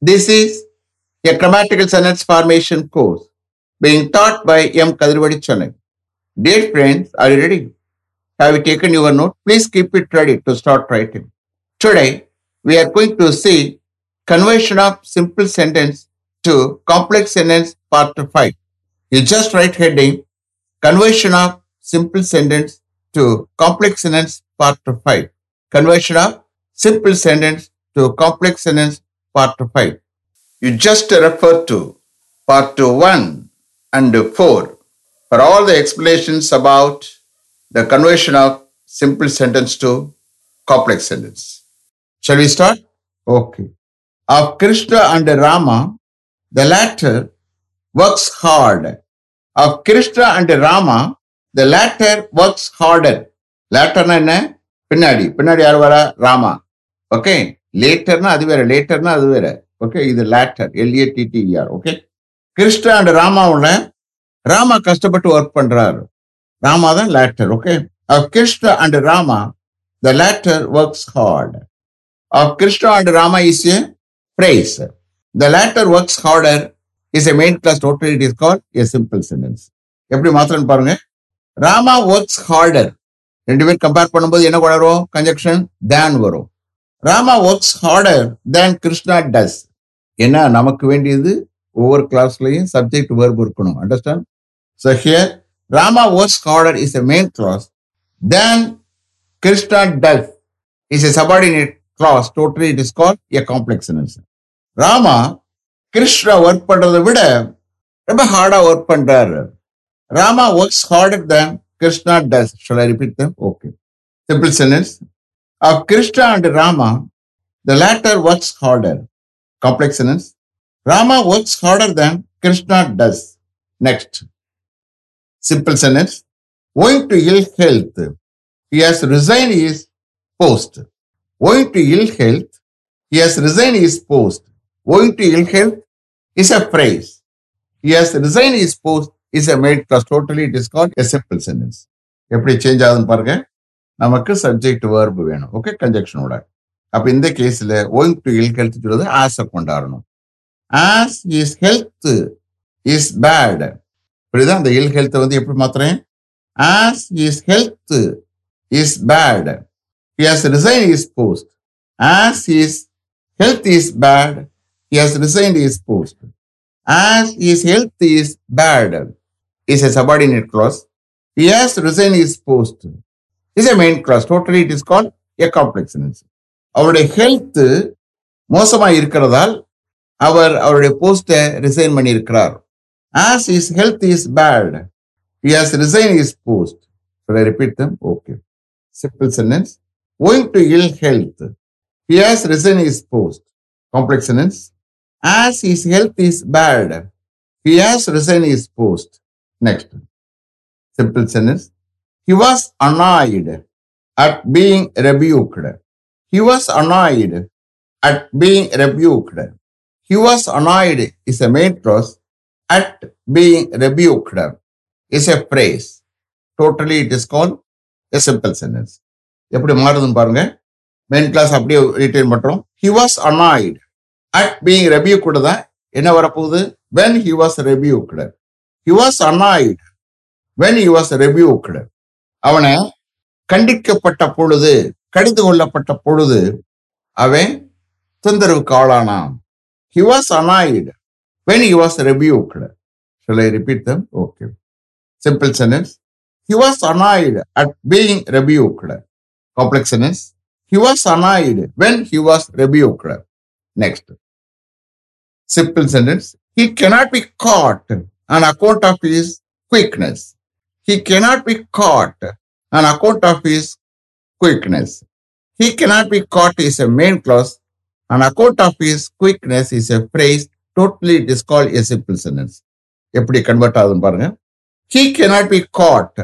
This is a grammatical sentence formation course being taught by M. Kadirvadi Chennai. Dear friends, are you ready? Have you taken your note? Please keep it ready to start writing. Today, we are going to see conversion of simple sentence to complex sentence part 5. You just write heading conversion of simple sentence to complex sentence part 5. Conversion of simple sentence to complex sentence part 5. You just refer to part 1 and 4 for all the explanations about the conversion of simple sentence to complex sentence. Shall we start? Okay. Of Krishna and Rama, the latter works hard. Of Krishna and Rama, the latter works harder. லேட்டர்னா என்ன பின்னாடி பின்னாடி யார் வரா Rama okay லேட்டர்னா அது வேற லேட்டர்னா அது வேற. Okay இது latter LATTR okay Krishna and ராமாவுல Rama கஷ்டப்பட்டு ஒர்க் பண்றாரு. ராமா தான் latter okay of Krishna and Rama the latter works hard of Krishna and Rama is a phrase the latter works harder is a main clause total it is call a simple sentence எப்படி மாத்திரன்னு பாருங்க? Rama works harder ரெண்டு பேர் compare பண்ணும்போது என்ன வரும் conjunction தேன் வரும். Rama works harder than Krishna does ஏன்னா நமக்கு வேண்டியது ஒவ்வொரு கிளாஸ்லையும் சப்ஜெக்ட் வேர்பு இருக்கணும். Understand so here Rama works harder is a main clause than Krishna does is a subordinate clause totally it is call a complex Rama Krishna work பண்றதை விட ரொம்ப ஹார்டா ஒர்க் பண்றாரு. Rama works harder than Krishna does shall I repeat them? Okay simple sentence Of Krishna and Rama, the latter works harder. Complex sentence. Rama works harder than Krishna does. Next. Simple sentence. Owing to ill health, he has resigned his post. Owing to ill health, he has resigned his post. Owing to ill health is a phrase. He has resigned his post is a made clause totally it a simple sentence. எப்படி change ஆகுதுன்னு பாருங்க நமக்கு subject verb வேணும். Okay கன்ஜெக்ஷனோட அப்ப இந்த கேஸ்ல owing to ill health சொல்றது ஆஸ கொண்டாடணும். As his health is bad இப்படிதான் அந்த இல் ஹெல்த் வந்து எப்படி மாத்துறேன்? As his health is bad he has resign his post as his health is bad he has resign his post as his health is bad. Is a subordinate clause. He has resigned his post. Is a main clause. Totally it is called a complex sentence. அவருடைய health மோசமா இருக்கிறதால் அவர் அவருடைய போஸ்டை resign பண்ணி இருக்கிறார் as his health is bad he has resign his post Should I repeat them? Okay. Simple sentence. Owing to ill health, he has resigned his post. Complex sentence. as his health is bad, he has resigned his post. Next. Simple sentence. He was annoyed at being rebuked. He was annoyed at being rebuked. He was annoyed is a main clause. At being rebuked is a phrase. Totally it is called a simple sentence. எப்படி மாறுதுன்னு பாருங்க main clause அப்படியே retain பண்றோம் he was annoyed at being rebuke கூட தான் என்ன வரப்போகுது when he was rebuked he was annoyed when he was rebuked அவனை கண்டிக்கப்பட்ட பொழுது கடிந்து கொள்ளப்பட்ட பொழுது அவன் தொந்தரவுக்கு ஆளானான் he was annoyed when he was rebuked Shall I repeat them? Okay. Simple sentence. He was annoyed at being rebuked. Complex sentence. He was annoyed when he was rebuked. Next. Simple sentence. He cannot be caught on account of his quickness. He cannot be caught on account of his quickness. He cannot be caught is a main clause. On account of his quickness is a phrase. Totally it is called a simple sentence. எப்படி convert ஆகுதுன்னு பாருங்க he cannot be caught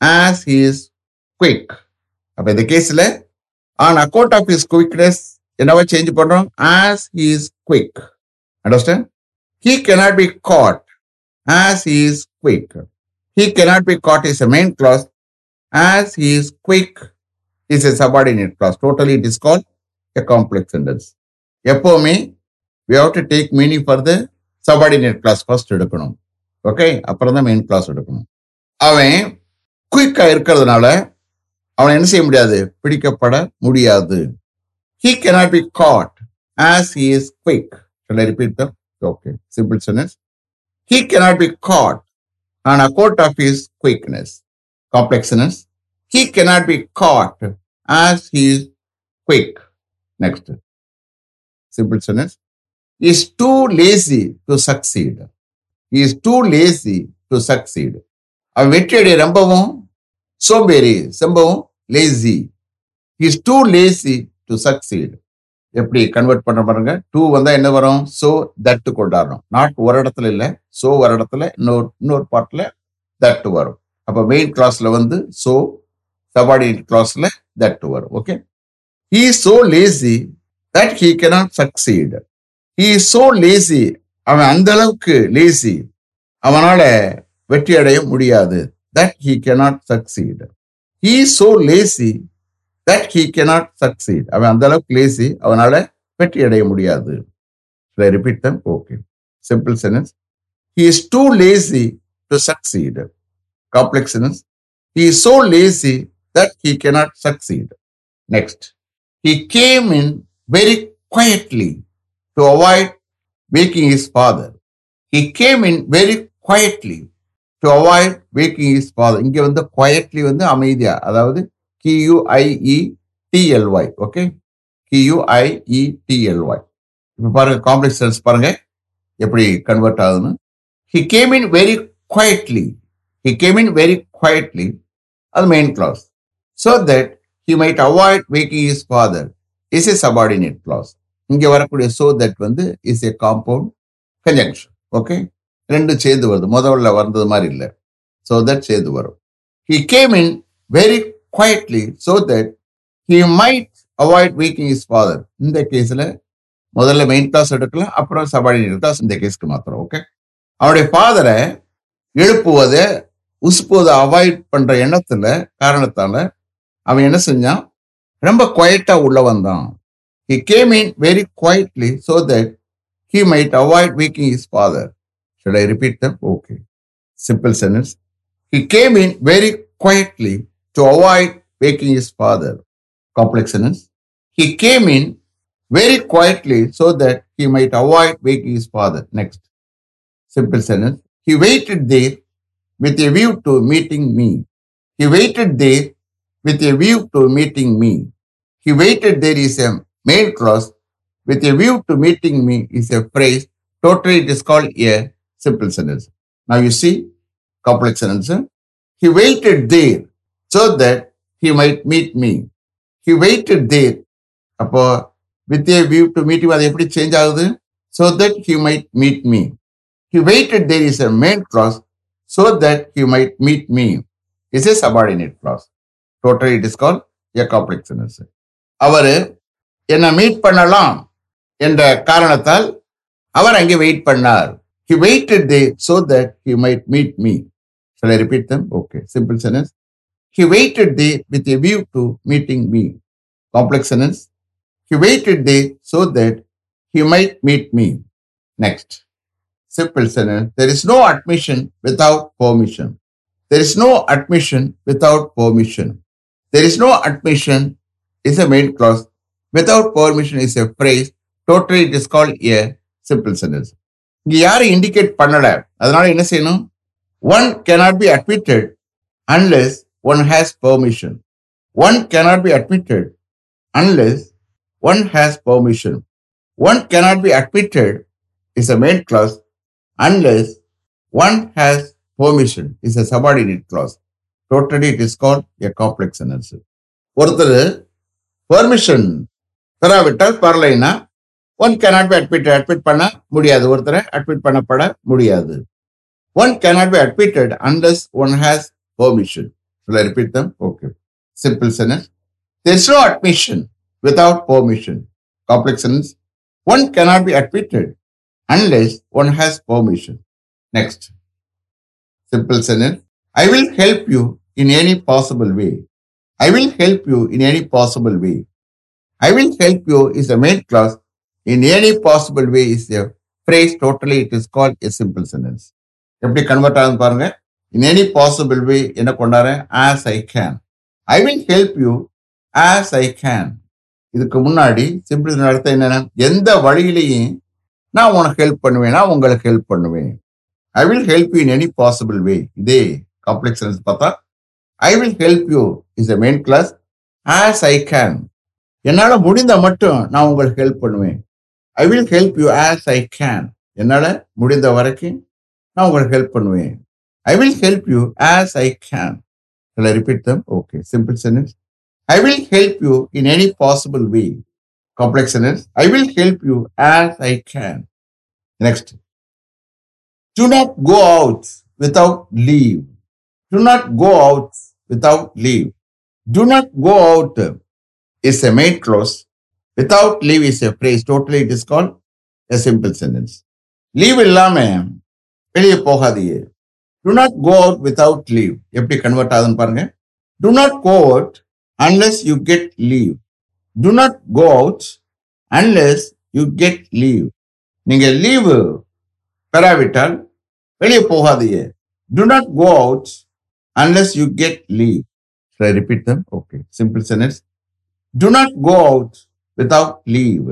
as he is quick அப்ப இந்த கேஸ்ல on account of his quickness என்னவா change பண்றோம் as he is quick understand he cannot be caught as he is quick He cannot be caught is a main clause as he is quick is a subordinate clause. Totally it is called a complex sentence. எப்போவுமே we have to take meaning for the subordinate clause first எடுக்கணும் okay அப்புறம் தான் main clause எடுக்கணும் அவன் குயிக்காக இருக்கிறதுனால அவனை என்ன செய்ய முடியாது பிடிக்கப்பட முடியாது he cannot be caught as he is quick repeat the okay simple sentence he cannot be caught on account of his quickness complexness he cannot be caught as he is quick next simple sentence he is too lazy to succeed he is too lazy to succeed அவன் வெற்றியடைய ரொம்பவும் சோம்பேறி ரொம்பவும் lazy is too lazy to succeed எப்படி convert பண்ண பாருங்க? Too வந்தா என்ன வரும்? சோ தட்டு கொண்டாடணும் நாட் ஒரு இடத்துல இல்ல. சோ ஒரு இடத்துல இன்னொரு இன்னொரு பார்ட்ல தட்டு வரும். அப்ப மெயின் கிளாஸ்ல வந்து சோ சபார்டினேட் கிளாஸ்ல தட்டு வரும். Okay he so lazy that he cannot succeed he so lazy அவன் அந்த அளவுக்கு லேசி அவனால வெற்றி அடைய முடியாது that he cannot succeed he so lazy that he cannot succeed அவன் அந்த அளவுக்கு லேசி அவனால வெற்றி அடைய முடியாது. Repeat them okay simple sentence he is too lazy to succeed complex sentence he is so lazy that he cannot succeed next he came in very quietly to avoid waking his father. He came in very quietly to avoid waking his father. இங்கே வந்து quietly வந்து அமைதியா அதாவது கியூஐஇ டிஎல்ஒய் okay கியூஐஇ டிஎல்ஒய் பாருங்க complex cells பாருங்க எப்படி convert ஆகுதுன்னு. He came in very quietly he came in very quietly அது main clause so that he might avoid making his father is a subordinate clause இங்கே வரக்கூடிய சோ தட் வந்து is a compound conjunction okay ரெண்டும் சேர்ந்து வருது. முதல்ல வந்தது மாதிரி இல்லை. ஸோ தட் சேர்ந்து வரும். He came in very quietly so that he might avoid waking his father இந்த கேஸில் முதல்ல மெயின் கிளாஸ் எடுக்கலாம் அப்புறம் சபார்டினேட் கிளாஸ் இந்த கேஸ்க்கு மாத்திரம் ஓகே அவருடைய ஃபாதரை எழுப்புவதை உசுப்புவதை அவாய்ட் பண்ணுற எண்ணத்தில் காரணத்தால் அவன் என்ன செஞ்சான்? ரொம்ப குவைட்டாக உள்ள வந்தான். He came in very quietly so that he might avoid waking his father should I repeat them okay simple sentence he came in very quietly to avoid waking his father, complexness, he came in very quietly so that he might avoid waking his father. Next, simple sentence. He waited there with a view to meeting me. He waited there with a view to meeting me. He waited there is a main clause with a view to meeting me is a phrase. Totally it is called a simple sentence. Now you see complex sentence. He waited there so that he might meet me He waited there. அப்போ with a view to meet அது எப்படி change ஆகுது so that he might meet me he waited there is a main clause so that he might meet me is a subordinate clause total it is call a complex அவர் என்னை meet பண்ணலாம் என்ற காரணத்தால் அவர் அங்கே wait பண்ணார் he waited there so that he might meet me சில repeat them okay simple sentence He waited there with a view to meeting me. Complex sentence. He waited there so that he might meet me. Next. Simple sentence. There is no admission without permission. There is no admission without permission. There is no admission is a main clause. Without permission is a phrase. Totally it is called a simple sentence. இங்க யாரும் indicate பண்ணல அதனால என்ன செய்யணும் one cannot be admitted unless one has permission. One cannot be admitted unless one has permission. One cannot be admitted is a main clause unless one has permission is a subordinate clause. Totally it is called a complex sentence. ஒருத்தர் permission பெறாவிட்டால் பரலைனா one cannot be admitted admit பண்ண முடியாது ஒருத்தரை admit பண்ணப்பட முடியாது one cannot be admitted unless one has permission. Shall I repeat them? Okay. Simple sentence. There is no admission without permission. Complex sentence. One cannot be admitted unless one has permission. Next. Simple sentence. I will help you in any possible way. I will help you in any possible way. I will help you is the main clause. in any possible way is a phrase totally it is called a simple sentence எப்படி convert ஆகுது பாருங்க in any possible way என்ன கொண்டாறேன் as I can I will help you as I can இதுக்கு முன்னாடி simple அர்த்தம் என்னென்ன எந்த வழியிலையும் நான் உனக்கு ஹெல்ப் பண்ணுவேன் நான் உங்களுக்கு ஹெல்ப் பண்ணுவேன். I will help you in any possible way இதே காம்ப்ளெக்ஸ் பார்த்தா I will help you is the main clause as I can என்னால முடிந்த மட்டும் நான் உங்களுக்கு ஹெல்ப் பண்ணுவேன். I will help you as I can என்னால முடிந்த வரைக்கும் நான் உங்களுக்கு ஹெல்ப் பண்ணுவேன். I will help you as I can repeat them okay simple sentence I will help you in any possible way complex sentence I will help you as I can next do not go out without leave. Do not go out without leave. Do not go out is a main clause. Without leave is a phrase. Totally it is called a simple sentence. Leave இல்லாம வெளியே போகாதீங்க do not go out without leave எப்படி convert ஆகுதுன்னு பாருங்க do not go out unless you get leave do not go out unless you get leave நீங்க leave பெறாவிட்டால் வெளியே போகாதீங்க do not go out unless you get leave Should I repeat them? Okay. Simple sentence. Do not go out without leave.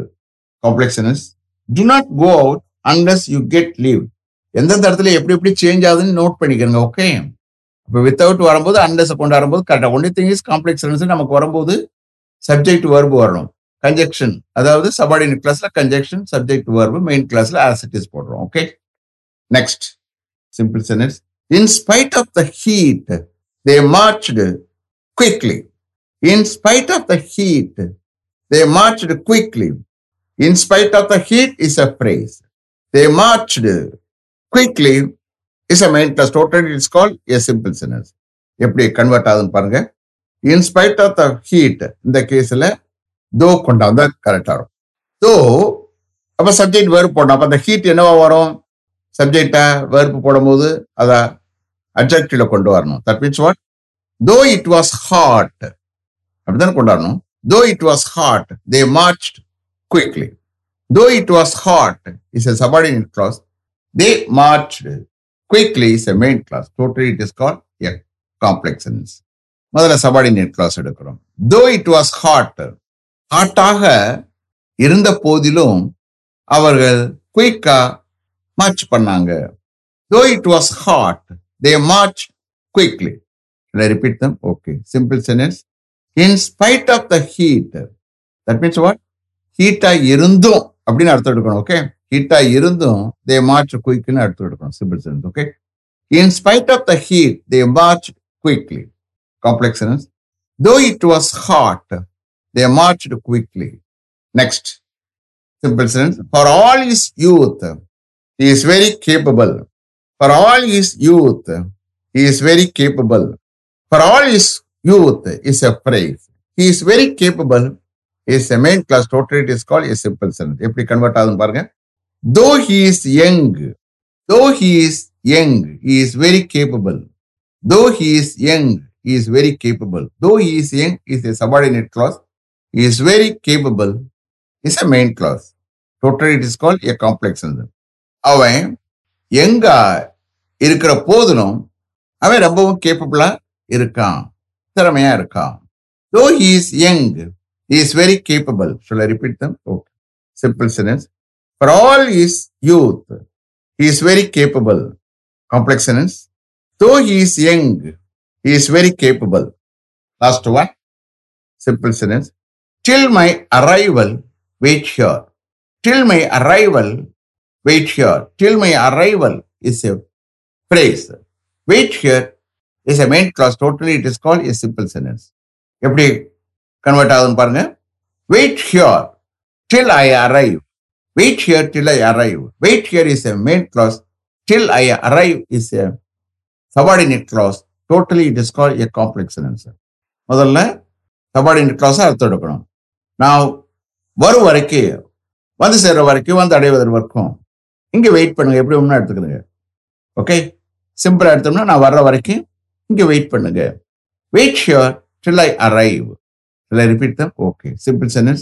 Complex sentence. Do not go out unless you. எந்தெந்த இடத்துல எப்படி எப்படி change ஆகுதுன்னு note பண்ணிக்கிறங்க okay இப்போ without வரும்போது அண்டஸ் கொண்டு வரும்போது கரெக்டாக only thing is complex sentence நமக்கு வரும்போது சப்ஜெக்ட் வர்பு வரணும். கன்ஜெக்ஷன் அதாவது சபார்டினேட் கிளாஸ்ல கன்ஜெக்ஷன் சப்ஜெக்ட் வர்பு மெயின் கிளாஸ்ல ஆஸ் இட் இஸ் போடுறோம் okay next simple sentence in spite of the heat they marched quickly in spite of the heat they marched quickly in spite of the heat is a phrase they marched quickly is a mind class total it's call a simple sentence. எப்படி convert ஆகுதுன்னு பாருங்க. In spite of the heat இந்த கேஸில் though கொண்டாந்தா கரெக்டாக இருக்கும். தோ அப்போ subject வெறுப்பு போடணும். அப்போ அந்த ஹீட் என்னவா வரும்? சப்ஜெக்டா வெறுப்பு போடும்போது அதை அப்ஜெக்டிவ்ல கொண்டு வரணும். That means what though it was hot அப்படிதான் கொண்டாடணும்? Though it was hot they march quickly though it was hot is a subordinate clause they march quickly is a main clause totally it is call a complex முதல்ல subordinate clause எடுக்கிறோம் though it was hot ஹாட்டாக இருந்த போதிலும் அவர்கள் குயிக்கா march பண்ணாங்க though it was hot they march quickly repeat them okay simple sentence in spite of the heat that means what ஹீட்டா இருந்தும் அப்படின்னு அர்த்தம் எடுக்கணும் ஓகே ஹீட்டா இருந்தும் தே மார்ச் குயிக்னு அர்த்தம் எடுக்கணும் simple sense okay in spite of the heat they march quickly complex sense though it was hot they march quickly next simple sense for all his youth he is very capable for all his youth he is very capable for all his youth is a phrase he is very capable is a main class totally it is called a simple sentence எப்படி convert ஆகுதுன்னு பாருங்க though he is young though he is young he is very capable though he is young he is very capable though he is young is a subordinate clause he is very capable is a main clause totally it is called a complex sentence அவன் எங்க இருக்கிற போதிலும் அவன் ரொம்பவும் கேப்பபிளா இருக்கான் திறமையா இருக்கான் though he is young he is very capable shall i repeat them okay simple for all his youth he is very capable complex though he is young he is very capable last one simple sentence till my arrival wait here till my arrival wait here till my arrival is a phrase wait here is a main clause totally it is called a simple sentence எப்படி convert ஆகுதுன்னு பாருங்க wait here till I arrive wait here till I arrive wait here is a main clause till I arrive is a subordinate clause totally it is call a complex sir முதல்ல subordinate கிளாஸை அர்த்தம் எடுக்கணும். நான் வரும் வரைக்கும் வந்து சேர்ற வரைக்கும் வந்து அடைவதற்கு வரைக்கும். இங்கே வெயிட் பண்ணுங்க. எப்படி ஒன்றா எடுத்துக்கிறீங்க ஓகே சிம்பிளாக எடுத்தோம்னா நான் வர்ற வரைக்கும் இங்கே வெயிட் பண்ணுங்க. Wait here till I arrive Shall repeat repeat okay simple Simple sentence.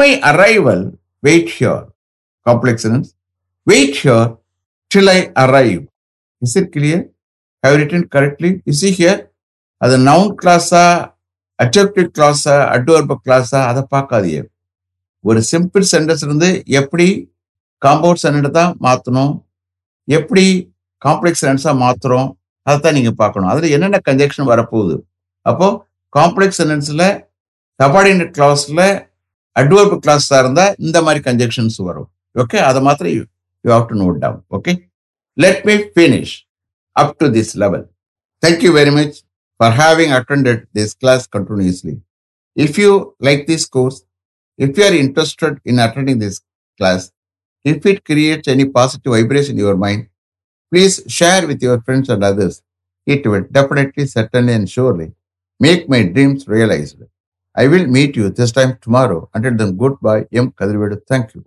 My arrival wait here. Complex sentence. Wait here till I arrive. Is it clear? Have you written correctly? You see here, அது noun கிளாஸா adjective கிளாஸா அட்வர்ப கிளாஸா அதை பார்க்காதீங்க ஒரு simple sentence இருந்து எப்படி compound sentence தான் மாற்றணும் எப்படி காம்ப்ளெக்ஸ் சென்டென்ஸா மாற்றுறோம் அதை தான் நீங்கள் பார்க்கணும் அதில் என்னென்ன கன்ஜெக்ஷன் வரப்போகுது அப்போது காம்ப்ளெக்ஸ் சென்டென்ஸில் சபார்டினேட் கிளாஸில் அட்வர்ப் கிளாஸா இருந்தா இந்த மாதிரி கன்ஜெக்ஷன்ஸ் வரும் ஓகே அதை மாத்திரம் you have to note down okay let me finish up to this level. Thank you very much for having attended this class continuously. If you like this course, if you are interested in attending this class, if it creates any positive vibration in your mind, please share with your friends and others. It will definitely, certainly, and surely make my dreams realized. I will meet you this time tomorrow. Until then, goodbye. M. Kadirvedu. Thank you.